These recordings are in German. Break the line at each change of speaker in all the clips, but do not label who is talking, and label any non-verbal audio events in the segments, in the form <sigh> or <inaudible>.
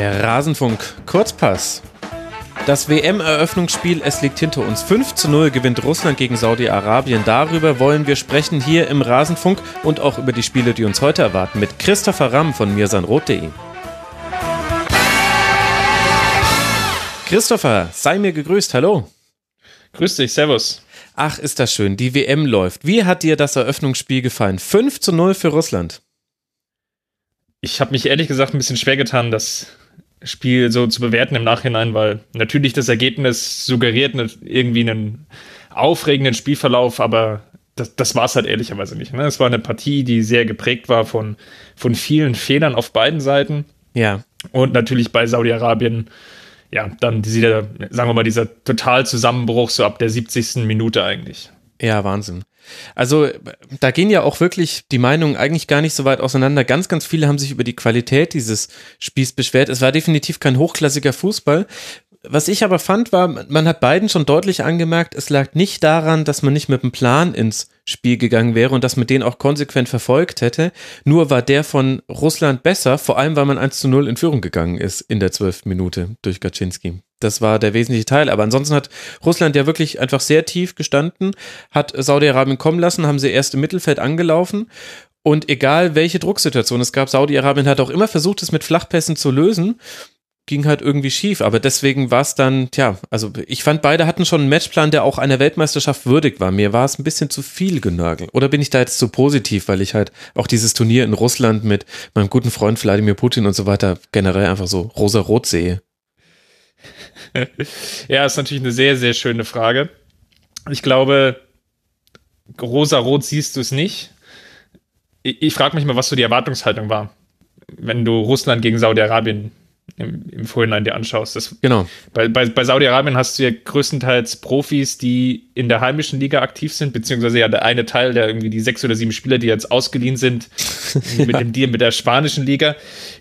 Der Rasenfunk Kurzpass. Das WM-Eröffnungsspiel, es liegt hinter uns. 5 zu 0 gewinnt Russland gegen Saudi-Arabien. Darüber wollen wir sprechen hier im Rasenfunk und auch über die Spiele, die uns heute erwarten, mit Christopher Ramm von mirsanrot.de. Christopher, sei mir gegrüßt, hallo.
Grüß dich, servus.
Ach, ist das schön, die WM läuft. Wie hat dir das Eröffnungsspiel gefallen? 5 zu 0 für Russland.
Ich habe mich ehrlich gesagt ein bisschen schwer getan, das Spiel so zu bewerten im Nachhinein, weil natürlich das Ergebnis suggeriert irgendwie einen aufregenden Spielverlauf, aber das, das war es halt ehrlicherweise nicht. Ne? Es war eine Partie, die sehr geprägt war von, von vielen Fehlern auf beiden Seiten.
Ja.
Und natürlich bei Saudi-Arabien, ja, dann dieser, sagen wir mal, dieser Totalzusammenbruch so ab der 70. Minute eigentlich.
Ja, Wahnsinn. Also da gehen ja auch wirklich die Meinungen eigentlich gar nicht so weit auseinander. Ganz, ganz viele haben sich über die Qualität dieses Spiels beschwert. Es war definitiv kein hochklassiger Fußball. Was ich aber fand, war, man hat beiden schon deutlich angemerkt, es lag nicht daran, dass man nicht mit dem Plan ins Spiel gegangen wäre und dass man den auch konsequent verfolgt hätte. Nur war der von Russland besser, vor allem weil man 1 zu 0 in Führung gegangen ist in der zwölften Minute durch Gaczynski. Das war der wesentliche Teil. Aber ansonsten hat Russland ja wirklich einfach sehr tief gestanden, hat Saudi-Arabien kommen lassen, haben sie erst im Mittelfeld angelaufen und egal welche Drucksituation es gab, Saudi-Arabien hat auch immer versucht, es mit Flachpässen zu lösen ging halt irgendwie schief. Aber deswegen war es dann, tja, also ich fand, beide hatten schon einen Matchplan, der auch einer Weltmeisterschaft würdig war. Mir war es ein bisschen zu viel genörgelt. Oder bin ich da jetzt zu positiv, weil ich halt auch dieses Turnier in Russland mit meinem guten Freund Wladimir Putin und so weiter generell einfach so rosa-rot sehe? <laughs>
ja, ist natürlich eine sehr, sehr schöne Frage. Ich glaube, rosa-rot siehst du es nicht. Ich, ich frage mich mal, was so die Erwartungshaltung war, wenn du Russland gegen Saudi-Arabien im, im Vorhinein dir anschaust. Das,
genau.
Bei, bei, bei Saudi-Arabien hast du ja größtenteils Profis, die in der heimischen Liga aktiv sind, beziehungsweise ja der eine Teil, der irgendwie die sechs oder sieben Spieler, die jetzt ausgeliehen sind, ja. <laughs> mit dem Deal mit der spanischen Liga,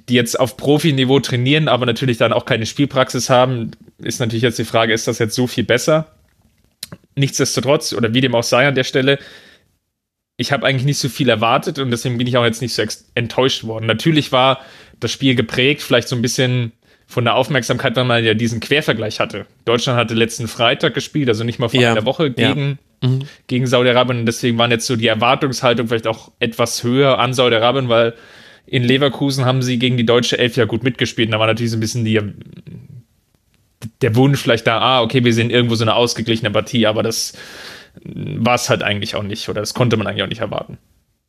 die jetzt auf Profiniveau trainieren, aber natürlich dann auch keine Spielpraxis haben, ist natürlich jetzt die Frage, ist das jetzt so viel besser? Nichtsdestotrotz, oder wie dem auch sei an der Stelle, ich habe eigentlich nicht so viel erwartet und deswegen bin ich auch jetzt nicht so enttäuscht worden. Natürlich war das Spiel geprägt, vielleicht so ein bisschen von der Aufmerksamkeit, weil man ja diesen Quervergleich hatte. Deutschland hatte letzten Freitag gespielt, also nicht mal vor ja. einer Woche gegen, ja. mhm. gegen Saudi-Arabien. Und deswegen waren jetzt so die Erwartungshaltung vielleicht auch etwas höher an Saudi-Arabien, weil in Leverkusen haben sie gegen die deutsche Elf ja gut mitgespielt. Und da war natürlich so ein bisschen die, der Wunsch vielleicht da, ah, okay, wir sehen irgendwo so eine ausgeglichene Partie, aber das war es halt eigentlich auch nicht oder das konnte man eigentlich auch nicht erwarten.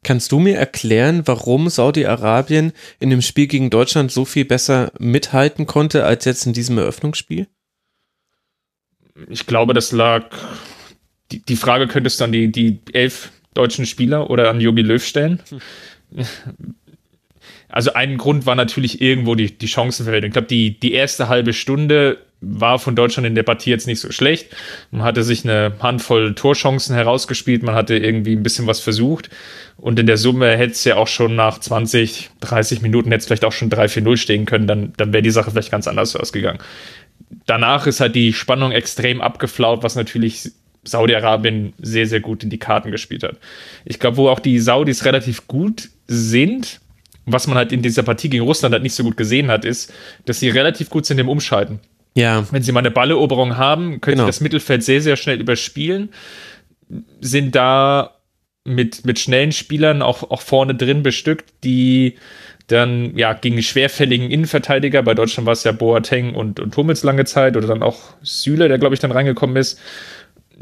Kannst du mir erklären, warum Saudi-Arabien in dem Spiel gegen Deutschland so viel besser mithalten konnte als jetzt in diesem Eröffnungsspiel?
Ich glaube, das lag. Die, die Frage könntest du an die, die elf deutschen Spieler oder an Jogi Löw stellen. Hm. <laughs> Also ein Grund war natürlich irgendwo die, die Chancenverhältnis. Ich glaube, die, die erste halbe Stunde war von Deutschland in der Partie jetzt nicht so schlecht. Man hatte sich eine Handvoll Torchancen herausgespielt, man hatte irgendwie ein bisschen was versucht. Und in der Summe hätte es ja auch schon nach 20, 30 Minuten hätte es vielleicht auch schon 3-4-0 stehen können, dann, dann wäre die Sache vielleicht ganz anders ausgegangen. Danach ist halt die Spannung extrem abgeflaut, was natürlich Saudi-Arabien sehr, sehr gut in die Karten gespielt hat. Ich glaube, wo auch die Saudis relativ gut sind, was man halt in dieser Partie gegen Russland halt nicht so gut gesehen hat, ist, dass sie relativ gut sind im Umschalten.
Ja.
Wenn sie mal eine Balleroberung haben, können genau. sie das Mittelfeld sehr, sehr schnell überspielen, sind da mit, mit schnellen Spielern auch, auch vorne drin bestückt, die dann ja gegen schwerfälligen Innenverteidiger, bei Deutschland war es ja Boateng und, und Hummels lange Zeit oder dann auch Süle, der glaube ich dann reingekommen ist,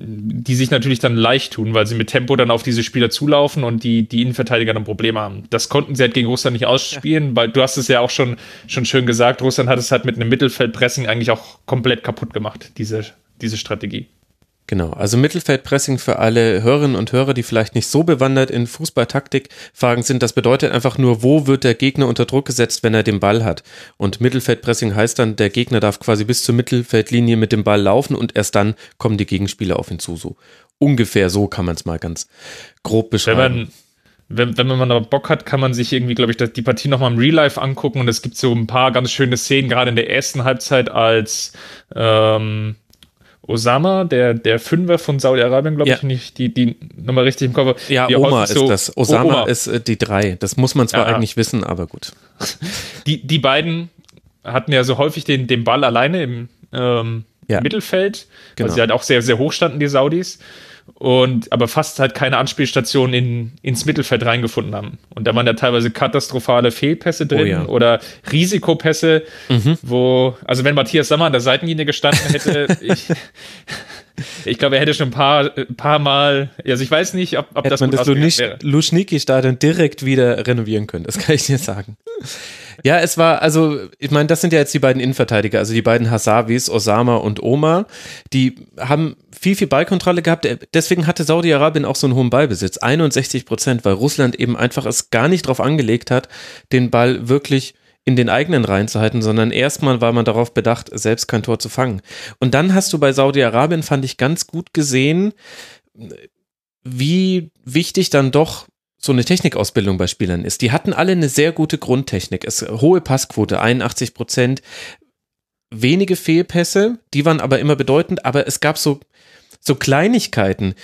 die sich natürlich dann leicht tun, weil sie mit Tempo dann auf diese Spieler zulaufen und die, die Innenverteidiger dann Probleme haben. Das konnten sie halt gegen Russland nicht ausspielen, ja. weil du hast es ja auch schon, schon schön gesagt, Russland hat es halt mit einem Mittelfeldpressing eigentlich auch komplett kaputt gemacht, diese, diese Strategie.
Genau, also Mittelfeldpressing für alle Hörerinnen und Hörer, die vielleicht nicht so bewandert in Fußballtaktikfragen sind. Das bedeutet einfach nur, wo wird der Gegner unter Druck gesetzt, wenn er den Ball hat. Und Mittelfeldpressing heißt dann, der Gegner darf quasi bis zur Mittelfeldlinie mit dem Ball laufen und erst dann kommen die Gegenspieler auf ihn zu. So ungefähr so kann man es mal ganz grob beschreiben.
Wenn man wenn, wenn man mal Bock hat, kann man sich irgendwie, glaube ich, die Partie nochmal im Real Life angucken und es gibt so ein paar ganz schöne Szenen, gerade in der ersten Halbzeit, als ähm, Osama, der, der Fünfer von Saudi-Arabien, glaube ja. ich, nicht die, die nochmal richtig im Kopf.
Ja, Oma ist so, das. Osama Oma. ist äh, die drei. Das muss man zwar ja. eigentlich wissen, aber gut. <laughs>
Die, die beiden hatten ja so häufig den, den Ball alleine im ähm. Mittelfeld, genau. weil sie halt auch sehr, sehr hoch standen, die Saudis. Und aber fast halt keine Anspielstation in, ins Mittelfeld reingefunden haben. Und da waren ja teilweise katastrophale Fehlpässe drin oh ja. oder Risikopässe, mhm. wo, also wenn Matthias Sammer an der Seitenlinie gestanden hätte, <laughs> ich, ich glaube, er hätte schon ein paar, ein paar Mal, also ich weiß nicht, ob, ob
Hätte das man das Luschniki-Stadion direkt wieder renovieren können, das kann ich dir sagen. Ja, es war, also, ich meine, das sind ja jetzt die beiden Innenverteidiger, also die beiden Hasavis, Osama und Oma, die haben viel, viel Ballkontrolle gehabt. Deswegen hatte Saudi-Arabien auch so einen hohen Ballbesitz, 61 Prozent, weil Russland eben einfach es gar nicht drauf angelegt hat, den Ball wirklich in den eigenen Reihen zu halten, sondern erstmal war man darauf bedacht, selbst kein Tor zu fangen. Und dann hast du bei Saudi-Arabien, fand ich ganz gut gesehen, wie wichtig dann doch so eine Technikausbildung bei Spielern ist. Die hatten alle eine sehr gute Grundtechnik. Es hohe Passquote, 81 Prozent, wenige Fehlpässe, die waren aber immer bedeutend, aber es gab so so Kleinigkeiten,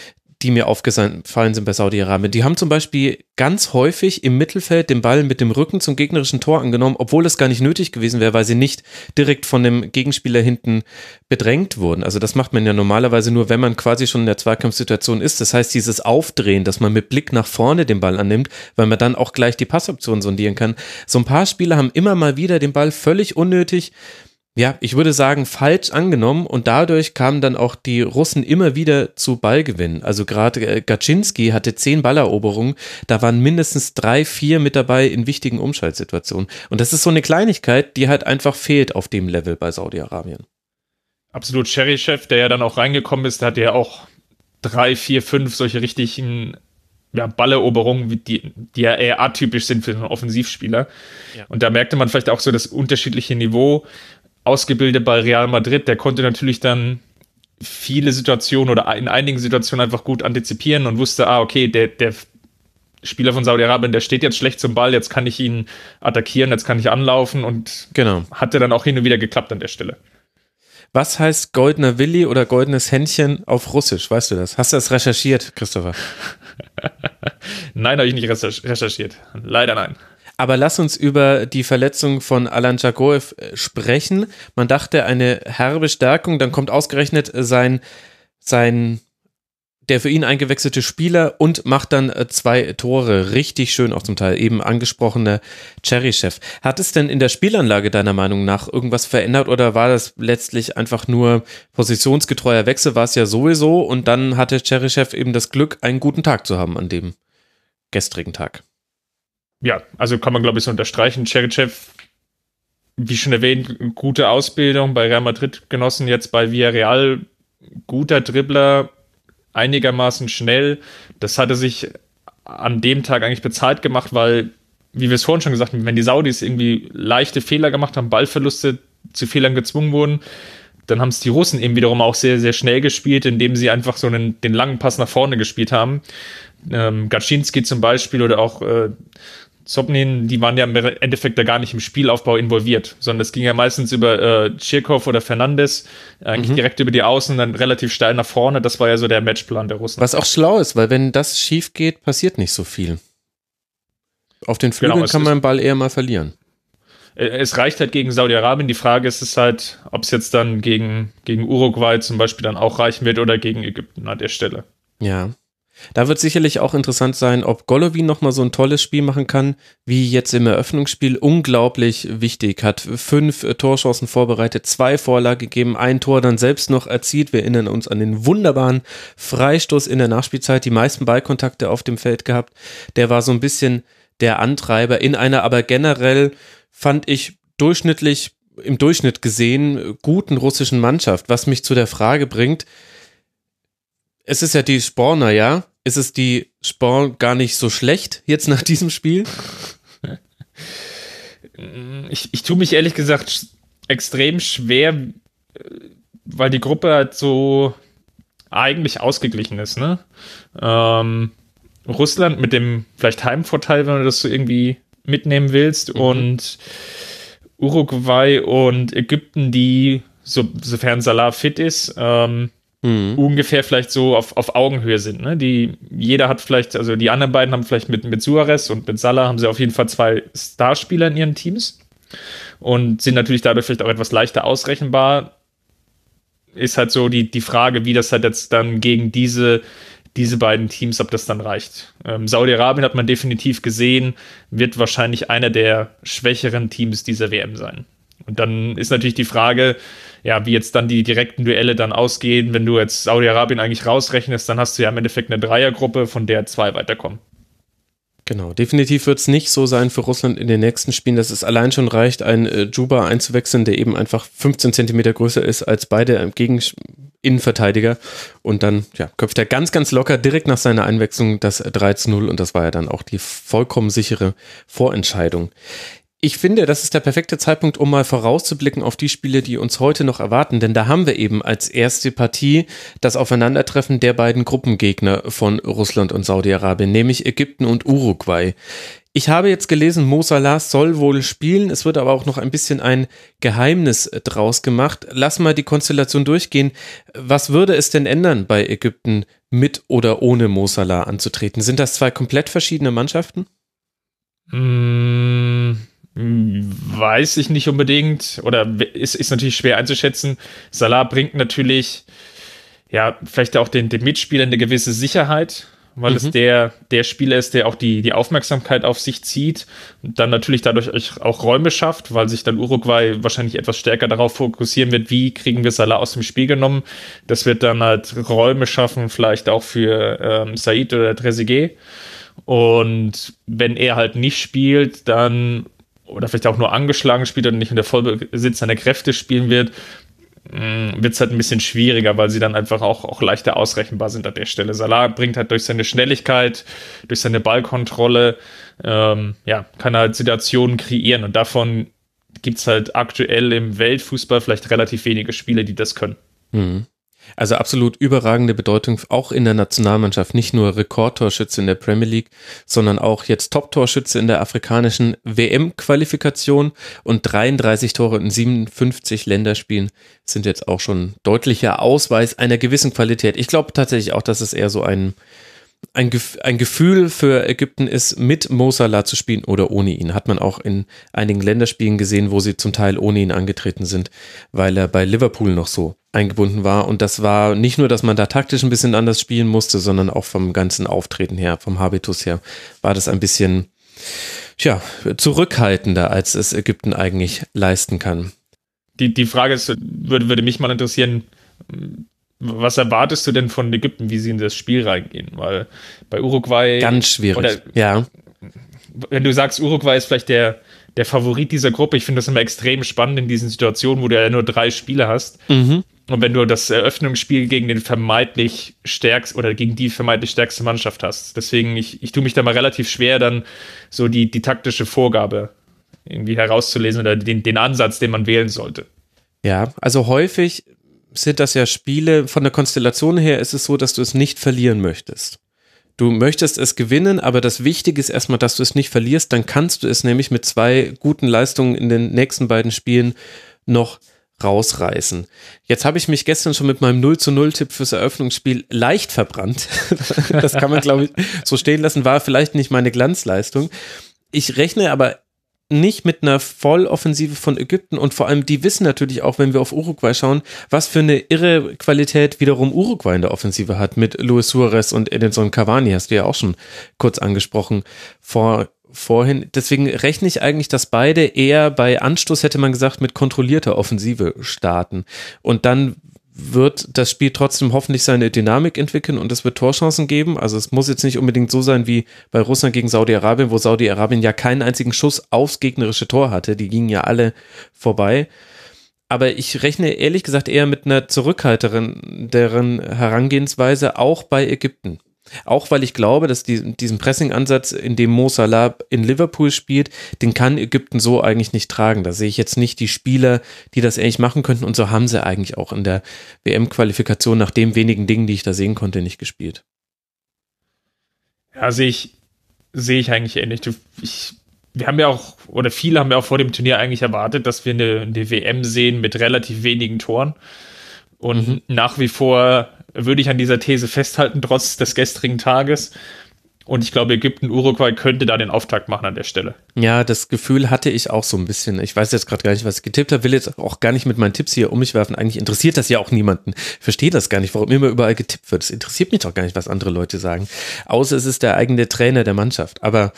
die mir aufgefallen sind bei Saudi-Arabien. Die haben zum Beispiel ganz häufig im Mittelfeld den Ball mit dem Rücken zum gegnerischen Tor angenommen, obwohl es gar nicht nötig gewesen wäre, weil sie nicht direkt von dem Gegenspieler hinten bedrängt wurden. Also das macht man ja normalerweise nur, wenn man quasi schon in der Zweikampfsituation ist. Das heißt, dieses Aufdrehen, dass man mit Blick nach vorne den Ball annimmt, weil man dann auch gleich die Passoption sondieren kann. So ein paar Spieler haben immer mal wieder den Ball völlig unnötig ja, ich würde sagen, falsch angenommen und dadurch kamen dann auch die Russen immer wieder zu Ballgewinnen. Also gerade äh, Gaczynski hatte zehn Balleroberungen, da waren mindestens drei, vier mit dabei in wichtigen Umschaltsituationen. Und das ist so eine Kleinigkeit, die halt einfach fehlt auf dem Level bei Saudi-Arabien.
Absolut, Sherry-Chef, der ja dann auch reingekommen ist, der hat ja auch drei, vier, fünf solche richtigen ja, Balleroberungen, die, die ja eher atypisch sind für einen Offensivspieler. Ja. Und da merkte man vielleicht auch so das unterschiedliche Niveau ausgebildet bei Real Madrid, der konnte natürlich dann viele Situationen oder in einigen Situationen einfach gut antizipieren und wusste, ah, okay, der, der Spieler von Saudi-Arabien, der steht jetzt schlecht zum Ball, jetzt kann ich ihn attackieren, jetzt kann ich anlaufen und
genau.
hatte dann auch hin und wieder geklappt an der Stelle.
Was heißt goldener Willi oder goldenes Händchen auf Russisch? Weißt du das? Hast du das recherchiert, Christopher? <laughs>
nein, habe ich nicht recherchiert. Leider nein.
Aber lass uns über die Verletzung von Alan Jagoev äh, sprechen. Man dachte, eine herbe Stärkung, dann kommt ausgerechnet sein, sein, der für ihn eingewechselte Spieler und macht dann äh, zwei Tore. Richtig schön auch zum Teil. Eben angesprochener Cherry-Chef. Hat es denn in der Spielanlage deiner Meinung nach irgendwas verändert oder war das letztlich einfach nur positionsgetreuer Wechsel? War es ja sowieso und dann hatte Cherry-Chef eben das Glück, einen guten Tag zu haben an dem gestrigen Tag
ja, also kann man, glaube ich, so unterstreichen. Cherichev, wie schon erwähnt, gute Ausbildung bei Real Madrid genossen, jetzt bei Villarreal, guter Dribbler, einigermaßen schnell. Das hatte sich an dem Tag eigentlich bezahlt gemacht, weil, wie wir es vorhin schon gesagt haben, wenn die Saudis irgendwie leichte Fehler gemacht haben, Ballverluste zu Fehlern gezwungen wurden, dann haben es die Russen eben wiederum auch sehr, sehr schnell gespielt, indem sie einfach so einen, den langen Pass nach vorne gespielt haben. Ähm, Gaczynski zum Beispiel oder auch äh, Zobnin, die waren ja im Endeffekt da gar nicht im Spielaufbau involviert, sondern es ging ja meistens über äh, oder Fernandes, eigentlich mhm. direkt über die Außen, dann relativ steil nach vorne. Das war ja so der Matchplan der Russen.
Was auch schlau ist, weil wenn das schief geht, passiert nicht so viel. Auf den Flügeln genau, kann man den Ball eher mal verlieren.
Äh, es reicht halt gegen Saudi-Arabien. Die Frage ist es halt, ob es jetzt dann gegen, gegen Uruguay zum Beispiel dann auch reichen wird oder gegen Ägypten an der Stelle.
Ja. Da wird sicherlich auch interessant sein, ob Golovin nochmal so ein tolles Spiel machen kann, wie jetzt im Eröffnungsspiel. Unglaublich wichtig. Hat fünf äh, Torchancen vorbereitet, zwei Vorlagen gegeben, ein Tor dann selbst noch erzielt. Wir erinnern uns an den wunderbaren Freistoß in der Nachspielzeit, die meisten Ballkontakte auf dem Feld gehabt. Der war so ein bisschen der Antreiber in einer aber generell, fand ich, durchschnittlich, im Durchschnitt gesehen, guten russischen Mannschaft, was mich zu der Frage bringt, es ist ja die Sporner, ja? Ist es die Sporn gar nicht so schlecht jetzt nach diesem Spiel?
Ich, ich tue mich ehrlich gesagt extrem schwer, weil die Gruppe halt so eigentlich ausgeglichen ist, ne? Ähm, Russland mit dem vielleicht Heimvorteil, wenn du das so irgendwie mitnehmen willst, mhm. und Uruguay und Ägypten, die, so, sofern Salah fit ist, ähm, mhm. ungefähr vielleicht so auf, auf Augenhöhe sind. Ne? Die, jeder hat vielleicht, also die anderen beiden haben vielleicht mit, mit Suarez und mit Salah haben sie auf jeden Fall zwei Starspieler in ihren Teams. und sind natürlich dadurch vielleicht auch etwas leichter ausrechenbar. Ist halt so die, die Frage, wie das halt jetzt dann gegen diese, diese beiden Teams, ob das dann reicht. Ähm, Saudi-Arabien hat man definitiv gesehen, wird wahrscheinlich einer der schwächeren Teams dieser WM sein. Und dann ist natürlich die Frage, ja, wie jetzt dann die direkten Duelle dann ausgehen. Wenn du jetzt Saudi-Arabien eigentlich rausrechnest, dann hast du ja im Endeffekt eine Dreiergruppe, von der zwei weiterkommen.
Genau, definitiv wird es nicht so sein für Russland in den nächsten Spielen, dass es allein schon reicht, einen äh, Juba einzuwechseln, der eben einfach 15 Zentimeter größer ist als beide gegen Innenverteidiger. Und dann ja, köpft er ganz, ganz locker direkt nach seiner Einwechslung das 3 zu 0 und das war ja dann auch die vollkommen sichere Vorentscheidung ich finde, das ist der perfekte Zeitpunkt, um mal vorauszublicken auf die Spiele, die uns heute noch erwarten. Denn da haben wir eben als erste Partie das Aufeinandertreffen der beiden Gruppengegner von Russland und Saudi-Arabien, nämlich Ägypten und Uruguay. Ich habe jetzt gelesen, Mo Salah soll wohl spielen. Es wird aber auch noch ein bisschen ein Geheimnis draus gemacht. Lass mal die Konstellation durchgehen. Was würde es denn ändern, bei Ägypten mit oder ohne Mo Salah anzutreten? Sind das zwei komplett verschiedene Mannschaften?
Mmh Weiß ich nicht unbedingt oder ist, ist natürlich schwer einzuschätzen. Salah bringt natürlich, ja, vielleicht auch den, den Mitspielern eine gewisse Sicherheit, weil mhm. es der, der Spieler ist, der auch die, die Aufmerksamkeit auf sich zieht und dann natürlich dadurch auch Räume schafft, weil sich dann Uruguay wahrscheinlich etwas stärker darauf fokussieren wird, wie kriegen wir Salah aus dem Spiel genommen. Das wird dann halt Räume schaffen, vielleicht auch für ähm, Said oder Trezeguet. Und wenn er halt nicht spielt, dann oder vielleicht auch nur angeschlagen spielt und nicht in der Vollbesitz seiner Kräfte spielen wird, mm, wird es halt ein bisschen schwieriger, weil sie dann einfach auch, auch leichter ausrechenbar sind an der Stelle. Salah bringt halt durch seine Schnelligkeit, durch seine Ballkontrolle, ähm, ja, kann halt Situationen kreieren und davon gibt es halt aktuell im Weltfußball vielleicht relativ wenige Spiele, die das können.
Mhm. Also absolut überragende Bedeutung auch in der Nationalmannschaft. Nicht nur Rekordtorschütze in der Premier League, sondern auch jetzt Top-Torschütze in der afrikanischen WM-Qualifikation und 33 Tore in 57 Länderspielen sind jetzt auch schon deutlicher Ausweis einer gewissen Qualität. Ich glaube tatsächlich auch, dass es eher so ein ein, ein Gefühl für Ägypten ist, mit Mo Salah zu spielen oder ohne ihn. Hat man auch in einigen Länderspielen gesehen, wo sie zum Teil ohne ihn angetreten sind, weil er bei Liverpool noch so eingebunden war. Und das war nicht nur, dass man da taktisch ein bisschen anders spielen musste, sondern auch vom ganzen Auftreten her, vom Habitus her, war das ein bisschen, tja, zurückhaltender, als es Ägypten eigentlich leisten kann.
Die, die Frage ist, würde, würde mich mal interessieren, was erwartest du denn von Ägypten, wie sie in das Spiel reingehen? Weil bei Uruguay.
Ganz schwierig. Oder, ja.
Wenn du sagst, Uruguay ist vielleicht der, der Favorit dieser Gruppe, ich finde das immer extrem spannend in diesen Situationen, wo du ja nur drei Spiele hast. Mhm. Und wenn du das Eröffnungsspiel gegen den vermeintlich stärksten oder gegen die vermeintlich stärkste Mannschaft hast. Deswegen, ich, ich tue mich da mal relativ schwer, dann so die, die taktische Vorgabe irgendwie herauszulesen oder den, den Ansatz, den man wählen sollte.
Ja, also häufig sind das ja Spiele, von der Konstellation her ist es so, dass du es nicht verlieren möchtest. Du möchtest es gewinnen, aber das Wichtige ist erstmal, dass du es nicht verlierst. Dann kannst du es nämlich mit zwei guten Leistungen in den nächsten beiden Spielen noch rausreißen. Jetzt habe ich mich gestern schon mit meinem 0 zu 0 Tipp fürs Eröffnungsspiel leicht verbrannt. <laughs> das kann man, glaube ich, so stehen lassen. War vielleicht nicht meine Glanzleistung. Ich rechne aber nicht mit einer Volloffensive von Ägypten und vor allem die wissen natürlich auch, wenn wir auf Uruguay schauen, was für eine irre Qualität wiederum Uruguay in der Offensive hat mit Luis Suarez und Edinson Cavani, hast du ja auch schon kurz angesprochen vor, vorhin. Deswegen rechne ich eigentlich, dass beide eher bei Anstoß, hätte man gesagt, mit kontrollierter Offensive starten und dann wird das Spiel trotzdem hoffentlich seine Dynamik entwickeln und es wird Torchancen geben. Also es muss jetzt nicht unbedingt so sein wie bei Russland gegen Saudi-Arabien, wo Saudi-Arabien ja keinen einzigen Schuss aufs gegnerische Tor hatte. Die gingen ja alle vorbei. Aber ich rechne ehrlich gesagt eher mit einer zurückhalteren deren Herangehensweise auch bei Ägypten. Auch weil ich glaube, dass die, diesen Pressing-Ansatz, in dem Mo Salah in Liverpool spielt, den kann Ägypten so eigentlich nicht tragen. Da sehe ich jetzt nicht die Spieler, die das ähnlich machen könnten. Und so haben sie eigentlich auch in der WM-Qualifikation nach den wenigen Dingen, die ich da sehen konnte, nicht gespielt.
Ja, sehe ich, sehe ich eigentlich ähnlich. Ich, wir haben ja auch, oder viele haben ja auch vor dem Turnier eigentlich erwartet, dass wir eine, eine WM sehen mit relativ wenigen Toren. Und mhm. nach wie vor würde ich an dieser These festhalten, trotz des gestrigen Tages. Und ich glaube, Ägypten, Uruguay könnte da den Auftakt machen an der Stelle.
Ja, das Gefühl hatte ich auch so ein bisschen. Ich weiß jetzt gerade gar nicht, was ich getippt habe, will jetzt auch gar nicht mit meinen Tipps hier um mich werfen. Eigentlich interessiert das ja auch niemanden. Ich verstehe das gar nicht, warum immer überall getippt wird. Es interessiert mich doch gar nicht, was andere Leute sagen. Außer es ist der eigene Trainer der Mannschaft. Aber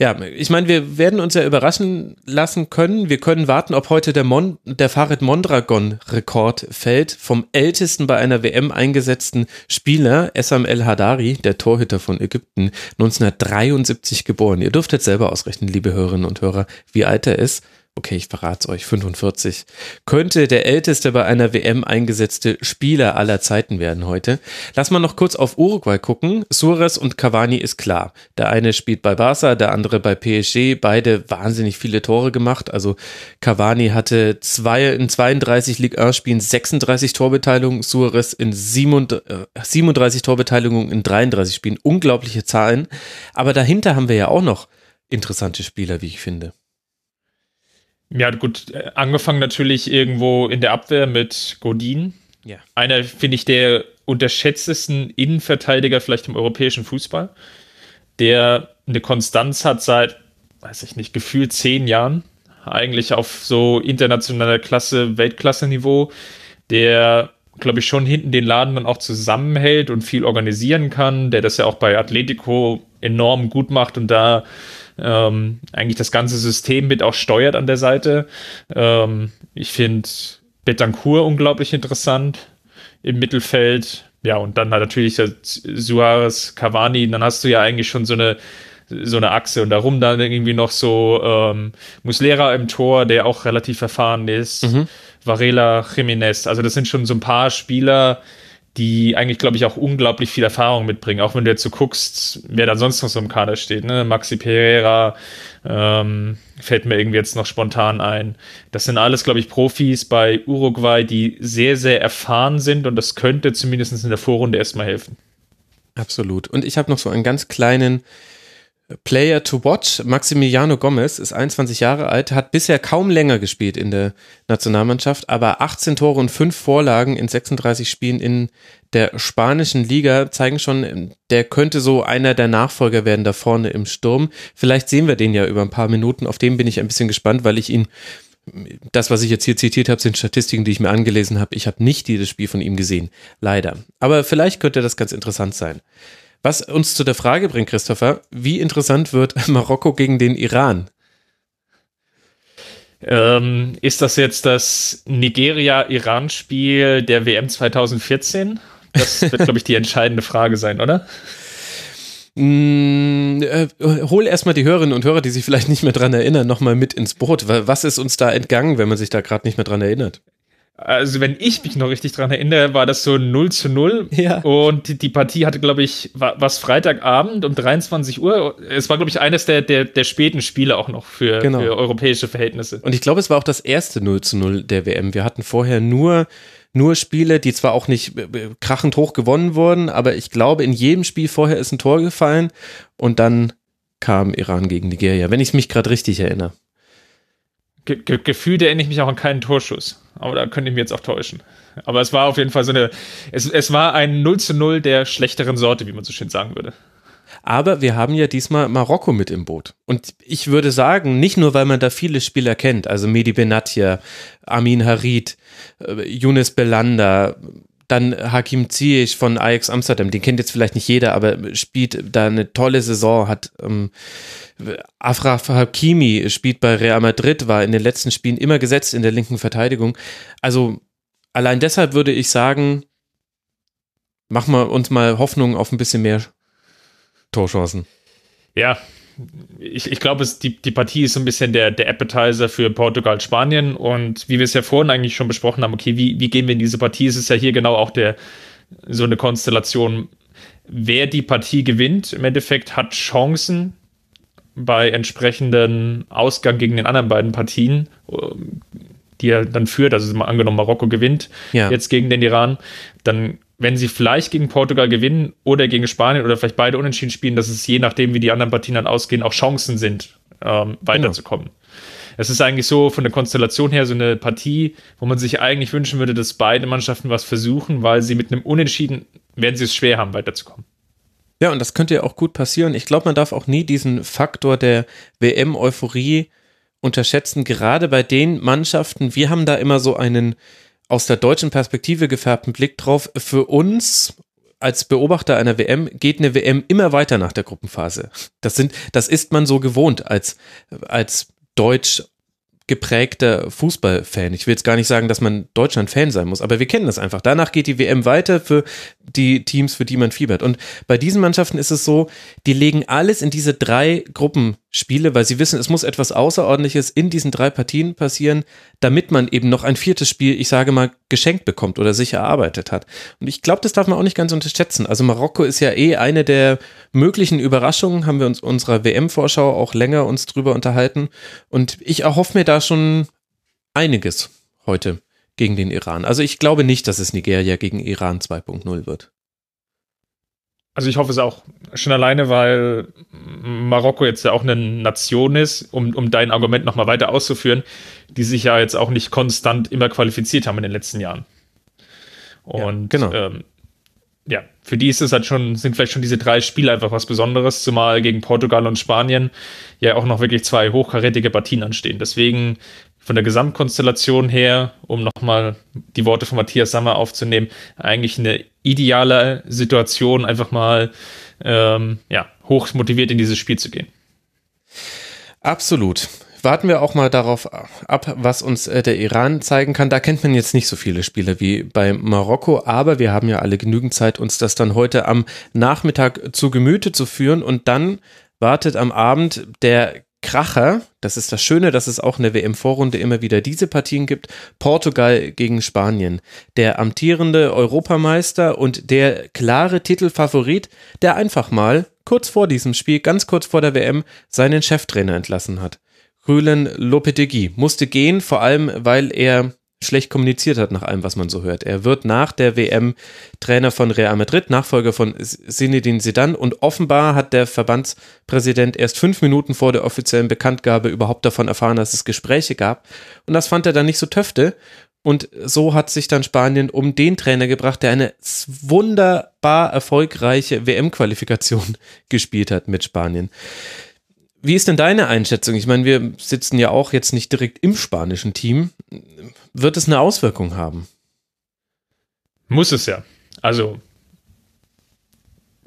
ja, ich meine, wir werden uns ja überraschen lassen können. Wir können warten, ob heute der, Mon der Farid Mondragon-Rekord fällt vom ältesten bei einer WM eingesetzten Spieler, Essam El Hadari, der Torhüter von Ägypten, 1973 geboren. Ihr dürft jetzt selber ausrechnen, liebe Hörerinnen und Hörer, wie alt er ist okay, ich verrate es euch, 45, könnte der älteste bei einer WM eingesetzte Spieler aller Zeiten werden heute. Lass mal noch kurz auf Uruguay gucken. Suarez und Cavani ist klar. Der eine spielt bei Barca, der andere bei PSG. Beide wahnsinnig viele Tore gemacht. Also Cavani hatte zwei, in 32 Ligue 1 Spielen 36 Torbeteiligungen, Suarez in 37 Torbeteiligungen in 33 Spielen. Unglaubliche Zahlen. Aber dahinter haben wir ja auch noch interessante Spieler, wie ich finde.
Ja, gut, äh, angefangen natürlich irgendwo in der Abwehr mit Godin. Ja. Einer, finde ich, der unterschätztesten Innenverteidiger vielleicht im europäischen Fußball, der eine Konstanz hat seit, weiß ich nicht, gefühlt zehn Jahren, eigentlich auf so internationaler Klasse, Weltklasse-Niveau, der, glaube ich, schon hinten den Laden dann auch zusammenhält und viel organisieren kann, der das ja auch bei Atletico enorm gut macht und da ähm, eigentlich das ganze System mit auch steuert an der Seite. Ähm, ich finde Betancourt unglaublich interessant im Mittelfeld. Ja, und dann halt natürlich Suarez, Cavani, dann hast du ja eigentlich schon so eine so eine Achse und darum dann irgendwie noch so ähm, Muslera im Tor, der auch relativ erfahren ist, mhm. Varela, Jiménez, also das sind schon so ein paar Spieler, die eigentlich, glaube ich, auch unglaublich viel Erfahrung mitbringen. Auch wenn du jetzt so guckst, wer da sonst noch so im Kader steht. Ne? Maxi Pereira ähm, fällt mir irgendwie jetzt noch spontan ein. Das sind alles, glaube ich, Profis bei Uruguay, die sehr, sehr erfahren sind und das könnte zumindest in der Vorrunde erstmal helfen.
Absolut. Und ich habe noch so einen ganz kleinen Player to watch. Maximiliano Gomez ist 21 Jahre alt, hat bisher kaum länger gespielt in der Nationalmannschaft, aber 18 Tore und 5 Vorlagen in 36 Spielen in der spanischen Liga zeigen schon, der könnte so einer der Nachfolger werden da vorne im Sturm. Vielleicht sehen wir den ja über ein paar Minuten. Auf den bin ich ein bisschen gespannt, weil ich ihn das, was ich jetzt hier zitiert habe, sind Statistiken, die ich mir angelesen habe. Ich habe nicht dieses Spiel von ihm gesehen. Leider. Aber vielleicht könnte das ganz interessant sein. Was uns zu der Frage bringt, Christopher, wie interessant wird <laughs> Marokko gegen den Iran?
Ähm, ist das jetzt das Nigeria-Iran-Spiel der WM 2014? Das wird, glaube ich, die entscheidende Frage sein, oder?
Mm, äh, hol erstmal die Hörerinnen und Hörer, die sich vielleicht nicht mehr dran erinnern, nochmal mit ins Boot. Was ist uns da entgangen, wenn man sich da gerade nicht mehr dran erinnert?
Also wenn ich mich noch richtig dran erinnere, war das so 0 zu 0. Ja. Und die, die Partie hatte, glaube ich, war was Freitagabend um 23 Uhr. Es war, glaube ich, eines der, der, der späten Spiele auch noch für, genau. für europäische Verhältnisse.
Und ich glaube, es war auch das erste 0 zu 0 der WM. Wir hatten vorher nur nur Spiele, die zwar auch nicht äh, äh, krachend hoch gewonnen wurden, aber ich glaube, in jedem Spiel vorher ist ein Tor gefallen und dann kam Iran gegen Nigeria, wenn ich mich gerade richtig erinnere.
Ge ge gefühlt erinnere ich mich auch an keinen Torschuss. Aber da könnte ich mich jetzt auch täuschen. Aber es war auf jeden Fall so eine, es, es war ein 0 zu 0 der schlechteren Sorte, wie man so schön sagen würde.
Aber wir haben ja diesmal Marokko mit im Boot. Und ich würde sagen, nicht nur, weil man da viele Spieler kennt, also Medi Benatia, Amin Harid, äh, Younes Belanda, dann Hakim Ziyech von Ajax Amsterdam, den kennt jetzt vielleicht nicht jeder, aber spielt da eine tolle Saison, hat ähm, Afraf Hakimi spielt bei Real Madrid, war in den letzten Spielen immer gesetzt in der linken Verteidigung. Also allein deshalb würde ich sagen, machen wir uns mal Hoffnung auf ein bisschen mehr Torchancen.
Ja, ich, ich glaube, die, die Partie ist so ein bisschen der, der Appetizer für Portugal, Spanien. Und wie wir es ja vorhin eigentlich schon besprochen haben, okay, wie, wie gehen wir in diese Partie? Es ist ja hier genau auch der, so eine Konstellation. Wer die Partie gewinnt, im Endeffekt hat Chancen bei entsprechenden Ausgang gegen den anderen beiden Partien, die er dann führt. Also mal angenommen, Marokko gewinnt ja. jetzt gegen den Iran, dann wenn sie vielleicht gegen Portugal gewinnen oder gegen Spanien oder vielleicht beide unentschieden spielen, dass es je nachdem, wie die anderen Partien dann ausgehen, auch Chancen sind, ähm, weiterzukommen. Genau. Es ist eigentlich so von der Konstellation her so eine Partie, wo man sich eigentlich wünschen würde, dass beide Mannschaften was versuchen, weil sie mit einem Unentschieden werden sie es schwer haben, weiterzukommen.
Ja, und das könnte ja auch gut passieren. Ich glaube, man darf auch nie diesen Faktor der WM-Euphorie unterschätzen, gerade bei den Mannschaften. Wir haben da immer so einen aus der deutschen Perspektive gefärbten Blick drauf. Für uns als Beobachter einer WM geht eine WM immer weiter nach der Gruppenphase. Das sind, das ist man so gewohnt als, als Deutsch geprägter Fußballfan. Ich will jetzt gar nicht sagen, dass man Deutschland-Fan sein muss, aber wir kennen das einfach. Danach geht die WM weiter für die Teams, für die man fiebert. Und bei diesen Mannschaften ist es so, die legen alles in diese drei Gruppenspiele, weil sie wissen, es muss etwas Außerordentliches in diesen drei Partien passieren, damit man eben noch ein viertes Spiel, ich sage mal, geschenkt bekommt oder sich erarbeitet hat. Und ich glaube, das darf man auch nicht ganz unterschätzen. Also Marokko ist ja eh eine der möglichen Überraschungen, haben wir uns unserer WM-Vorschau auch länger uns drüber unterhalten. Und ich erhoffe mir da schon einiges heute gegen den Iran. Also ich glaube nicht, dass es Nigeria gegen Iran 2.0 wird.
Also ich hoffe es auch schon alleine, weil Marokko jetzt ja auch eine Nation ist, um, um dein Argument nochmal weiter auszuführen, die sich ja jetzt auch nicht konstant immer qualifiziert haben in den letzten Jahren. Und ja, genau. Ähm, ja, für die ist es halt schon, sind vielleicht schon diese drei Spiele einfach was Besonderes, zumal gegen Portugal und Spanien ja auch noch wirklich zwei hochkarätige Partien anstehen. Deswegen von der Gesamtkonstellation her, um nochmal die Worte von Matthias Sammer aufzunehmen, eigentlich eine ideale Situation, einfach mal ähm, ja, hoch motiviert in dieses Spiel zu gehen.
Absolut warten wir auch mal darauf ab, was uns äh, der Iran zeigen kann. Da kennt man jetzt nicht so viele Spiele wie bei Marokko, aber wir haben ja alle genügend Zeit, uns das dann heute am Nachmittag zu Gemüte zu führen und dann wartet am Abend der Kracher, das ist das Schöne, dass es auch in der WM-Vorrunde immer wieder diese Partien gibt. Portugal gegen Spanien. Der amtierende Europameister und der klare Titelfavorit, der einfach mal kurz vor diesem Spiel, ganz kurz vor der WM, seinen Cheftrainer entlassen hat. Rülen Lopetegui musste gehen, vor allem weil er schlecht kommuniziert hat nach allem, was man so hört. Er wird nach der WM Trainer von Real Madrid, Nachfolger von Zinedine Zidane und offenbar hat der Verbandspräsident erst fünf Minuten vor der offiziellen Bekanntgabe überhaupt davon erfahren, dass es Gespräche gab und das fand er dann nicht so töfte und so hat sich dann Spanien um den Trainer gebracht, der eine wunderbar erfolgreiche WM-Qualifikation <laughs> gespielt hat mit Spanien. Wie ist denn deine Einschätzung? Ich meine, wir sitzen ja auch jetzt nicht direkt im spanischen Team. Wird es eine Auswirkung haben?
Muss es ja. Also,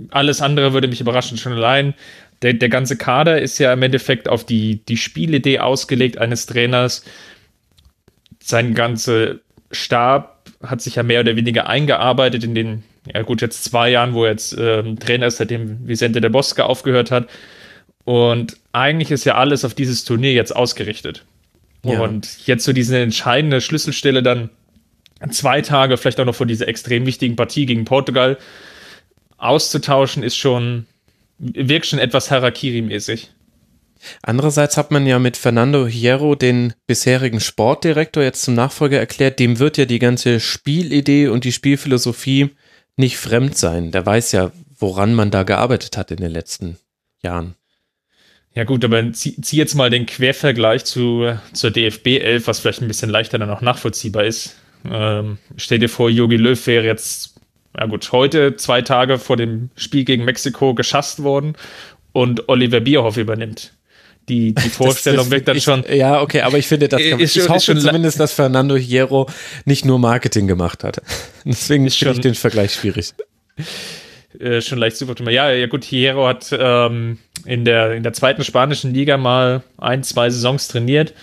alles andere würde mich überraschen, schon allein. Der, der ganze Kader ist ja im Endeffekt auf die, die Spielidee ausgelegt eines Trainers. Sein ganzer Stab hat sich ja mehr oder weniger eingearbeitet in den, ja gut, jetzt zwei Jahren, wo er jetzt ähm, Trainer ist, seitdem Vicente de Bosque aufgehört hat. Und eigentlich ist ja alles auf dieses Turnier jetzt ausgerichtet. Ja. Und jetzt so diese entscheidende Schlüsselstelle dann zwei Tage, vielleicht auch noch vor dieser extrem wichtigen Partie gegen Portugal auszutauschen, ist schon, wirkt schon etwas Harakiri-mäßig.
Andererseits hat man ja mit Fernando Hierro den bisherigen Sportdirektor jetzt zum Nachfolger erklärt. Dem wird ja die ganze Spielidee und die Spielphilosophie nicht fremd sein. Der weiß ja, woran man da gearbeitet hat in den letzten Jahren.
Ja gut, aber zieh, zieh jetzt mal den Quervergleich zu, zur DFB 11, was vielleicht ein bisschen leichter dann auch nachvollziehbar ist. Ähm, stell dir vor, Jogi Löw wäre jetzt, ja gut, heute zwei Tage vor dem Spiel gegen Mexiko geschasst worden und Oliver Bierhoff übernimmt. Die, die Vorstellung wirkt dann
ich,
schon.
Ja, okay, aber ich finde, das kann, ist ich hoffe zumindest, dass Fernando Hierro nicht nur Marketing gemacht hat. <laughs> Deswegen finde ich den Vergleich schwierig.
Äh, schon leicht super. Ja, ja gut, Hierro hat ähm, in, der, in der zweiten spanischen Liga mal ein, zwei Saisons trainiert.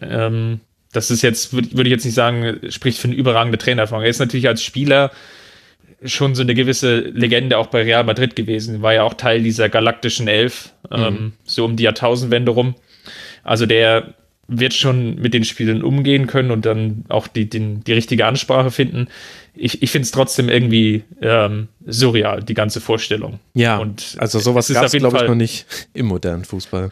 Ähm, das ist jetzt, würde würd ich jetzt nicht sagen, spricht für eine überragende Trainererfahrung. Er ist natürlich als Spieler schon so eine gewisse Legende auch bei Real Madrid gewesen. War ja auch Teil dieser galaktischen Elf, ähm, mhm. so um die Jahrtausendwende rum. Also der wird schon mit den Spielern umgehen können und dann auch die, den, die richtige Ansprache finden. Ich, ich finde es trotzdem irgendwie ähm, surreal, die ganze Vorstellung.
Ja, und also sowas gab es, glaube ich, noch nicht im modernen Fußball.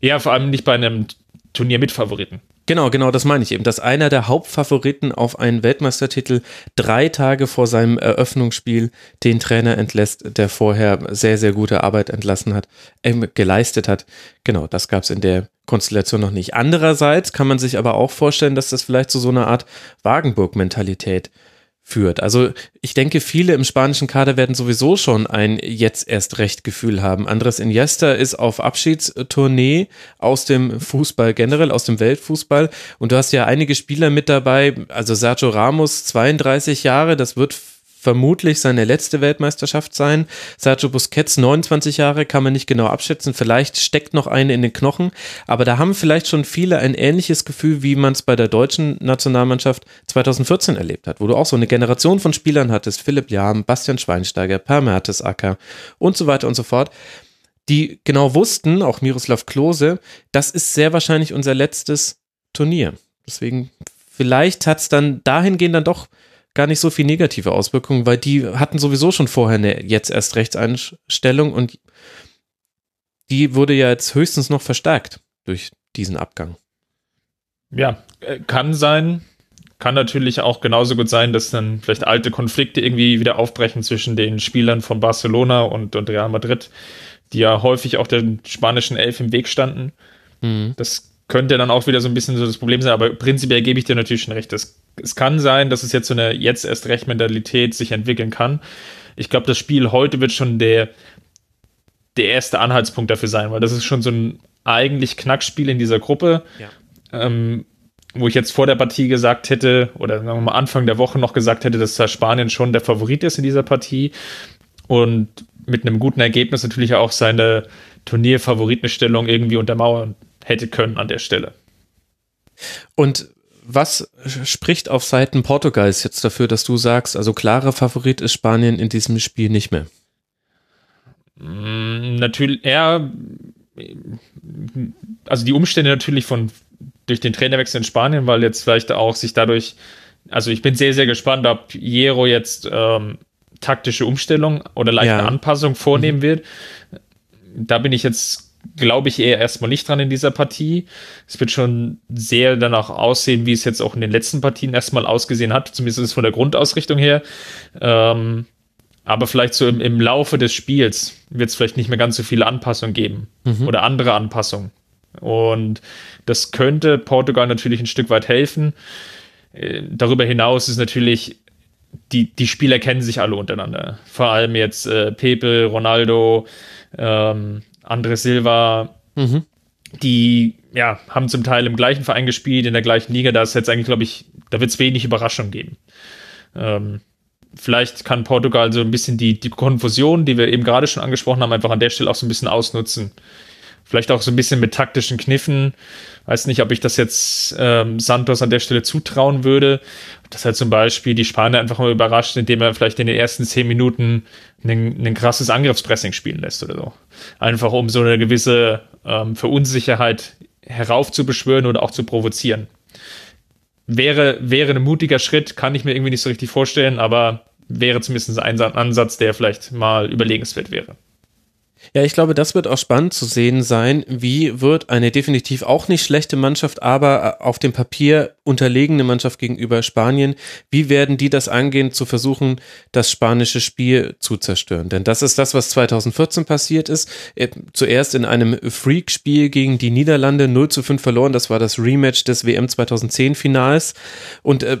Ja, vor allem nicht bei einem Turnier mit Favoriten.
Genau, genau, das meine ich eben, dass einer der Hauptfavoriten auf einen Weltmeistertitel drei Tage vor seinem Eröffnungsspiel den Trainer entlässt, der vorher sehr, sehr gute Arbeit entlassen hat, äh, geleistet hat. Genau, das gab es in der Konstellation noch nicht. Andererseits kann man sich aber auch vorstellen, dass das vielleicht zu so einer Art Wagenburg-Mentalität führt. Also ich denke, viele im spanischen Kader werden sowieso schon ein jetzt erst recht Gefühl haben. Andres Iniesta ist auf Abschiedstournee aus dem Fußball generell, aus dem Weltfußball. Und du hast ja einige Spieler mit dabei. Also Sergio Ramos, 32 Jahre, das wird vermutlich seine letzte Weltmeisterschaft sein. Sergio Busquets, 29 Jahre, kann man nicht genau abschätzen. Vielleicht steckt noch eine in den Knochen. Aber da haben vielleicht schon viele ein ähnliches Gefühl, wie man es bei der deutschen Nationalmannschaft 2014 erlebt hat, wo du auch so eine Generation von Spielern hattest. Philipp Lahm, Bastian Schweinsteiger, Per Mertesacker und so weiter und so fort die genau wussten, auch Miroslav Klose, das ist sehr wahrscheinlich unser letztes Turnier. Deswegen, vielleicht hat es dann dahingehend dann doch gar nicht so viel negative Auswirkungen, weil die hatten sowieso schon vorher eine jetzt erst Rechtseinstellung und die wurde ja jetzt höchstens noch verstärkt durch diesen Abgang.
Ja, äh, kann sein. Kann natürlich auch genauso gut sein, dass dann vielleicht alte Konflikte irgendwie wieder aufbrechen zwischen den Spielern von Barcelona und, und Real Madrid, die ja häufig auch der spanischen Elf im Weg standen. Mhm. Das könnte dann auch wieder so ein bisschen so das Problem sein, aber prinzipiell gebe ich dir natürlich schon recht. Das, es kann sein, dass es jetzt so eine jetzt erst recht Mentalität sich entwickeln kann. Ich glaube, das Spiel heute wird schon der, der erste Anhaltspunkt dafür sein, weil das ist schon so ein eigentlich Knackspiel in dieser Gruppe. Ja. Ähm, wo ich jetzt vor der Partie gesagt hätte, oder sagen wir mal Anfang der Woche noch gesagt hätte, dass da Spanien schon der Favorit ist in dieser Partie und mit einem guten Ergebnis natürlich auch seine Turnierfavoritenstellung irgendwie untermauern hätte können an der Stelle.
Und was spricht auf Seiten Portugals jetzt dafür, dass du sagst, also klarer Favorit ist Spanien in diesem Spiel nicht mehr?
Mm, natürlich, eher, also die Umstände natürlich von durch den Trainerwechsel in Spanien, weil jetzt vielleicht auch sich dadurch, also ich bin sehr, sehr gespannt, ob Jero jetzt ähm, taktische Umstellung oder leichte ja. Anpassung vornehmen mhm. wird. Da bin ich jetzt glaube ich eher erstmal nicht dran in dieser Partie. Es wird schon sehr danach aussehen, wie es jetzt auch in den letzten Partien erstmal ausgesehen hat, zumindest von der Grundausrichtung her. Ähm, aber vielleicht so im, im Laufe des Spiels wird es vielleicht nicht mehr ganz so viele Anpassungen geben mhm. oder andere Anpassungen. Und das könnte Portugal natürlich ein Stück weit helfen. Äh, darüber hinaus ist natürlich, die, die Spieler kennen sich alle untereinander. Vor allem jetzt äh, Pepe, Ronaldo, ähm, Andres Silva, mhm. die ja, haben zum Teil im gleichen Verein gespielt, in der gleichen Liga. Da ist jetzt eigentlich, glaube ich, da wird es wenig Überraschung geben. Ähm, vielleicht kann Portugal so ein bisschen die, die Konfusion, die wir eben gerade schon angesprochen haben, einfach an der Stelle auch so ein bisschen ausnutzen. Vielleicht auch so ein bisschen mit taktischen Kniffen. Weiß nicht, ob ich das jetzt ähm, Santos an der Stelle zutrauen würde. Dass er zum Beispiel die Spanier einfach mal überrascht, indem er vielleicht in den ersten zehn Minuten ein krasses Angriffspressing spielen lässt oder so. Einfach um so eine gewisse ähm, Verunsicherheit heraufzubeschwören oder auch zu provozieren. Wäre, wäre ein mutiger Schritt, kann ich mir irgendwie nicht so richtig vorstellen, aber wäre zumindest ein Ansatz, der vielleicht mal überlegenswert wäre.
Ja, ich glaube, das wird auch spannend zu sehen sein. Wie wird eine definitiv auch nicht schlechte Mannschaft, aber auf dem Papier unterlegene Mannschaft gegenüber Spanien, wie werden die das angehen, zu versuchen, das spanische Spiel zu zerstören? Denn das ist das, was 2014 passiert ist. Äh, zuerst in einem Freak-Spiel gegen die Niederlande 0 zu 5 verloren. Das war das Rematch des WM 2010 Finals. Und äh,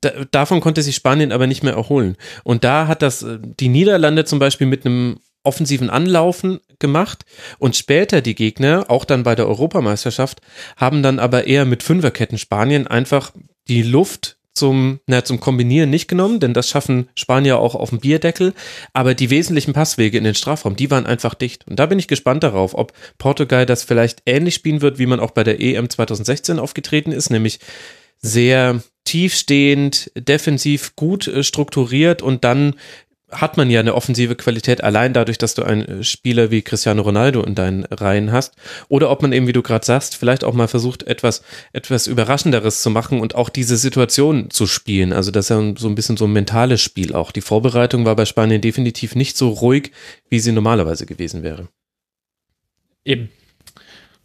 da, davon konnte sich Spanien aber nicht mehr erholen. Und da hat das äh, die Niederlande zum Beispiel mit einem offensiven Anlaufen gemacht und später die Gegner, auch dann bei der Europameisterschaft, haben dann aber eher mit Fünferketten Spanien einfach die Luft zum, na, zum Kombinieren nicht genommen, denn das schaffen Spanier auch auf dem Bierdeckel, aber die wesentlichen Passwege in den Strafraum, die waren einfach dicht. Und da bin ich gespannt darauf, ob Portugal das vielleicht ähnlich spielen wird, wie man auch bei der EM 2016 aufgetreten ist, nämlich sehr tiefstehend, defensiv gut äh, strukturiert und dann hat man ja eine offensive Qualität allein dadurch, dass du einen Spieler wie Cristiano Ronaldo in deinen Reihen hast. Oder ob man eben, wie du gerade sagst, vielleicht auch mal versucht, etwas, etwas Überraschenderes zu machen und auch diese Situation zu spielen. Also das ist ja so ein bisschen so ein mentales Spiel auch. Die Vorbereitung war bei Spanien definitiv nicht so ruhig, wie sie normalerweise gewesen wäre.
Eben.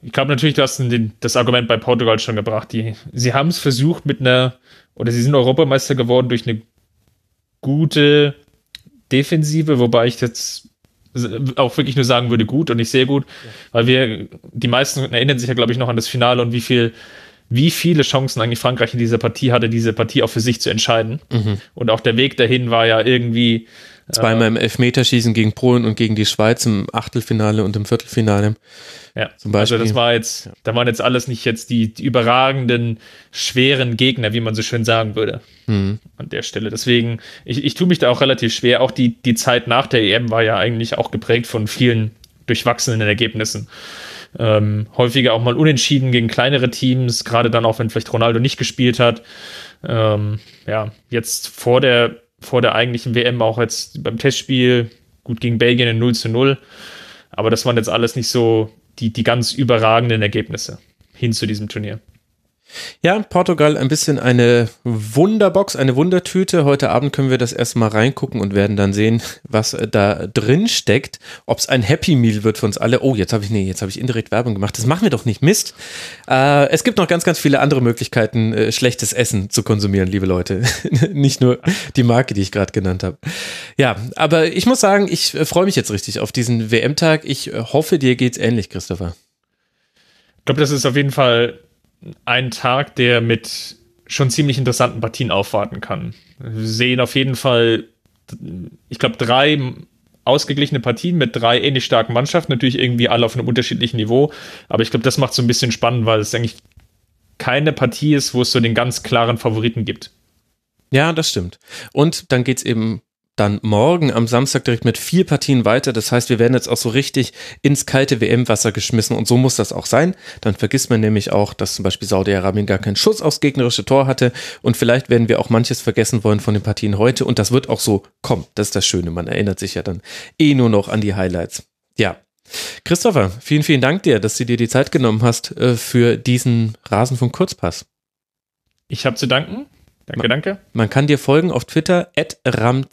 Ich glaube natürlich, du hast das Argument bei Portugal schon gebracht. Die, sie haben es versucht mit einer, oder sie sind Europameister geworden durch eine gute Defensive, wobei ich jetzt auch wirklich nur sagen würde, gut und nicht sehr gut, weil wir, die meisten erinnern sich ja, glaube ich, noch an das Finale und wie viel wie viele Chancen eigentlich Frankreich in dieser Partie hatte, diese Partie auch für sich zu entscheiden. Mhm. Und auch der Weg dahin war ja irgendwie.
Zweimal im Elfmeterschießen gegen Polen und gegen die Schweiz im Achtelfinale und im Viertelfinale.
Ja, zum also das war jetzt, da waren jetzt alles nicht jetzt die, die überragenden, schweren Gegner, wie man so schön sagen würde. Mhm. An der Stelle. Deswegen, ich, ich tue mich da auch relativ schwer. Auch die, die Zeit nach der EM war ja eigentlich auch geprägt von vielen durchwachsenen Ergebnissen. Ähm, häufiger auch mal unentschieden gegen kleinere Teams, gerade dann auch, wenn vielleicht Ronaldo nicht gespielt hat. Ähm, ja, jetzt vor der, vor der eigentlichen WM auch jetzt beim Testspiel gut gegen Belgien in 0 zu 0. Aber das waren jetzt alles nicht so die, die ganz überragenden Ergebnisse hin zu diesem Turnier.
Ja, Portugal ein bisschen eine Wunderbox, eine Wundertüte. Heute Abend können wir das erstmal reingucken und werden dann sehen, was da drin steckt. Ob es ein Happy Meal wird für uns alle. Oh, jetzt habe ich, nee, jetzt habe ich indirekt Werbung gemacht. Das machen wir doch nicht. Mist. Äh, es gibt noch ganz, ganz viele andere Möglichkeiten, äh, schlechtes Essen zu konsumieren, liebe Leute. <laughs> nicht nur die Marke, die ich gerade genannt habe. Ja, aber ich muss sagen, ich äh, freue mich jetzt richtig auf diesen WM-Tag. Ich äh, hoffe, dir geht's ähnlich, Christopher.
Ich glaube, das ist auf jeden Fall ein Tag, der mit schon ziemlich interessanten Partien aufwarten kann. Wir sehen auf jeden Fall, ich glaube, drei ausgeglichene Partien mit drei ähnlich starken Mannschaften, natürlich irgendwie alle auf einem unterschiedlichen Niveau. Aber ich glaube, das macht es so ein bisschen spannend, weil es eigentlich keine Partie ist, wo es so den ganz klaren Favoriten gibt.
Ja, das stimmt. Und dann geht es eben dann morgen am Samstag direkt mit vier Partien weiter. Das heißt, wir werden jetzt auch so richtig ins kalte WM-Wasser geschmissen und so muss das auch sein. Dann vergisst man nämlich auch, dass zum Beispiel Saudi-Arabien gar keinen Schuss aufs gegnerische Tor hatte und vielleicht werden wir auch manches vergessen wollen von den Partien heute und das wird auch so kommen. Das ist das Schöne. Man erinnert sich ja dann eh nur noch an die Highlights. Ja. Christopher, vielen, vielen Dank dir, dass du dir die Zeit genommen hast äh, für diesen Rasenfunk Kurzpass.
Ich habe zu danken. Danke, danke.
Man kann dir folgen auf Twitter ramc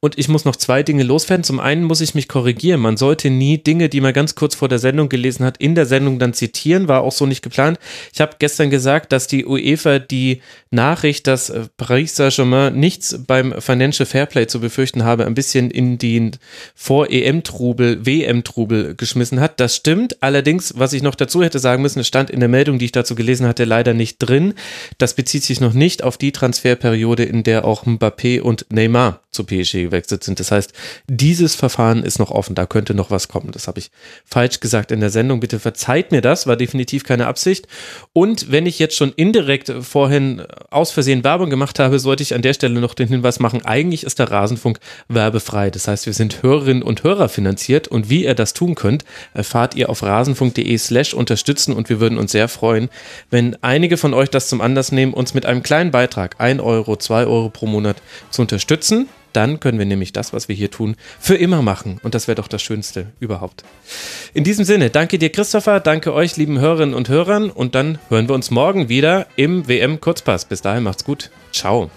und ich muss noch zwei Dinge loswerden. Zum einen muss ich mich korrigieren. Man sollte nie Dinge, die man ganz kurz vor der Sendung gelesen hat, in der Sendung dann zitieren. War auch so nicht geplant. Ich habe gestern gesagt, dass die UEFA die Nachricht, dass äh, Paris Saint-Germain nichts beim Financial Fairplay zu befürchten habe, ein bisschen in den Vor-EM-Trubel, WM-Trubel geschmissen hat. Das stimmt. Allerdings, was ich noch dazu hätte sagen müssen, es stand in der Meldung, die ich dazu gelesen hatte, leider nicht drin. Das bezieht sich noch nicht auf die die Transferperiode, in der auch Mbappé und Neymar zu PSG gewechselt sind. Das heißt, dieses Verfahren ist noch offen, da könnte noch was kommen. Das habe ich falsch gesagt in der Sendung. Bitte verzeiht mir das, war definitiv keine Absicht. Und wenn ich jetzt schon indirekt vorhin aus Versehen Werbung gemacht habe, sollte ich an der Stelle noch den Hinweis machen, eigentlich ist der Rasenfunk werbefrei. Das heißt, wir sind Hörerinnen und Hörer finanziert und wie ihr das tun könnt, erfahrt ihr auf rasenfunk.de slash unterstützen und wir würden uns sehr freuen, wenn einige von euch das zum Anlass nehmen, uns mit einem kleinen Beitrag Beitrag, 1 Euro, 2 Euro pro Monat zu unterstützen. Dann können wir nämlich das, was wir hier tun, für immer machen. Und das wäre doch das Schönste überhaupt. In diesem Sinne, danke dir, Christopher. Danke euch, lieben Hörerinnen und Hörern. Und dann hören wir uns morgen wieder im WM Kurzpass. Bis dahin macht's gut. Ciao.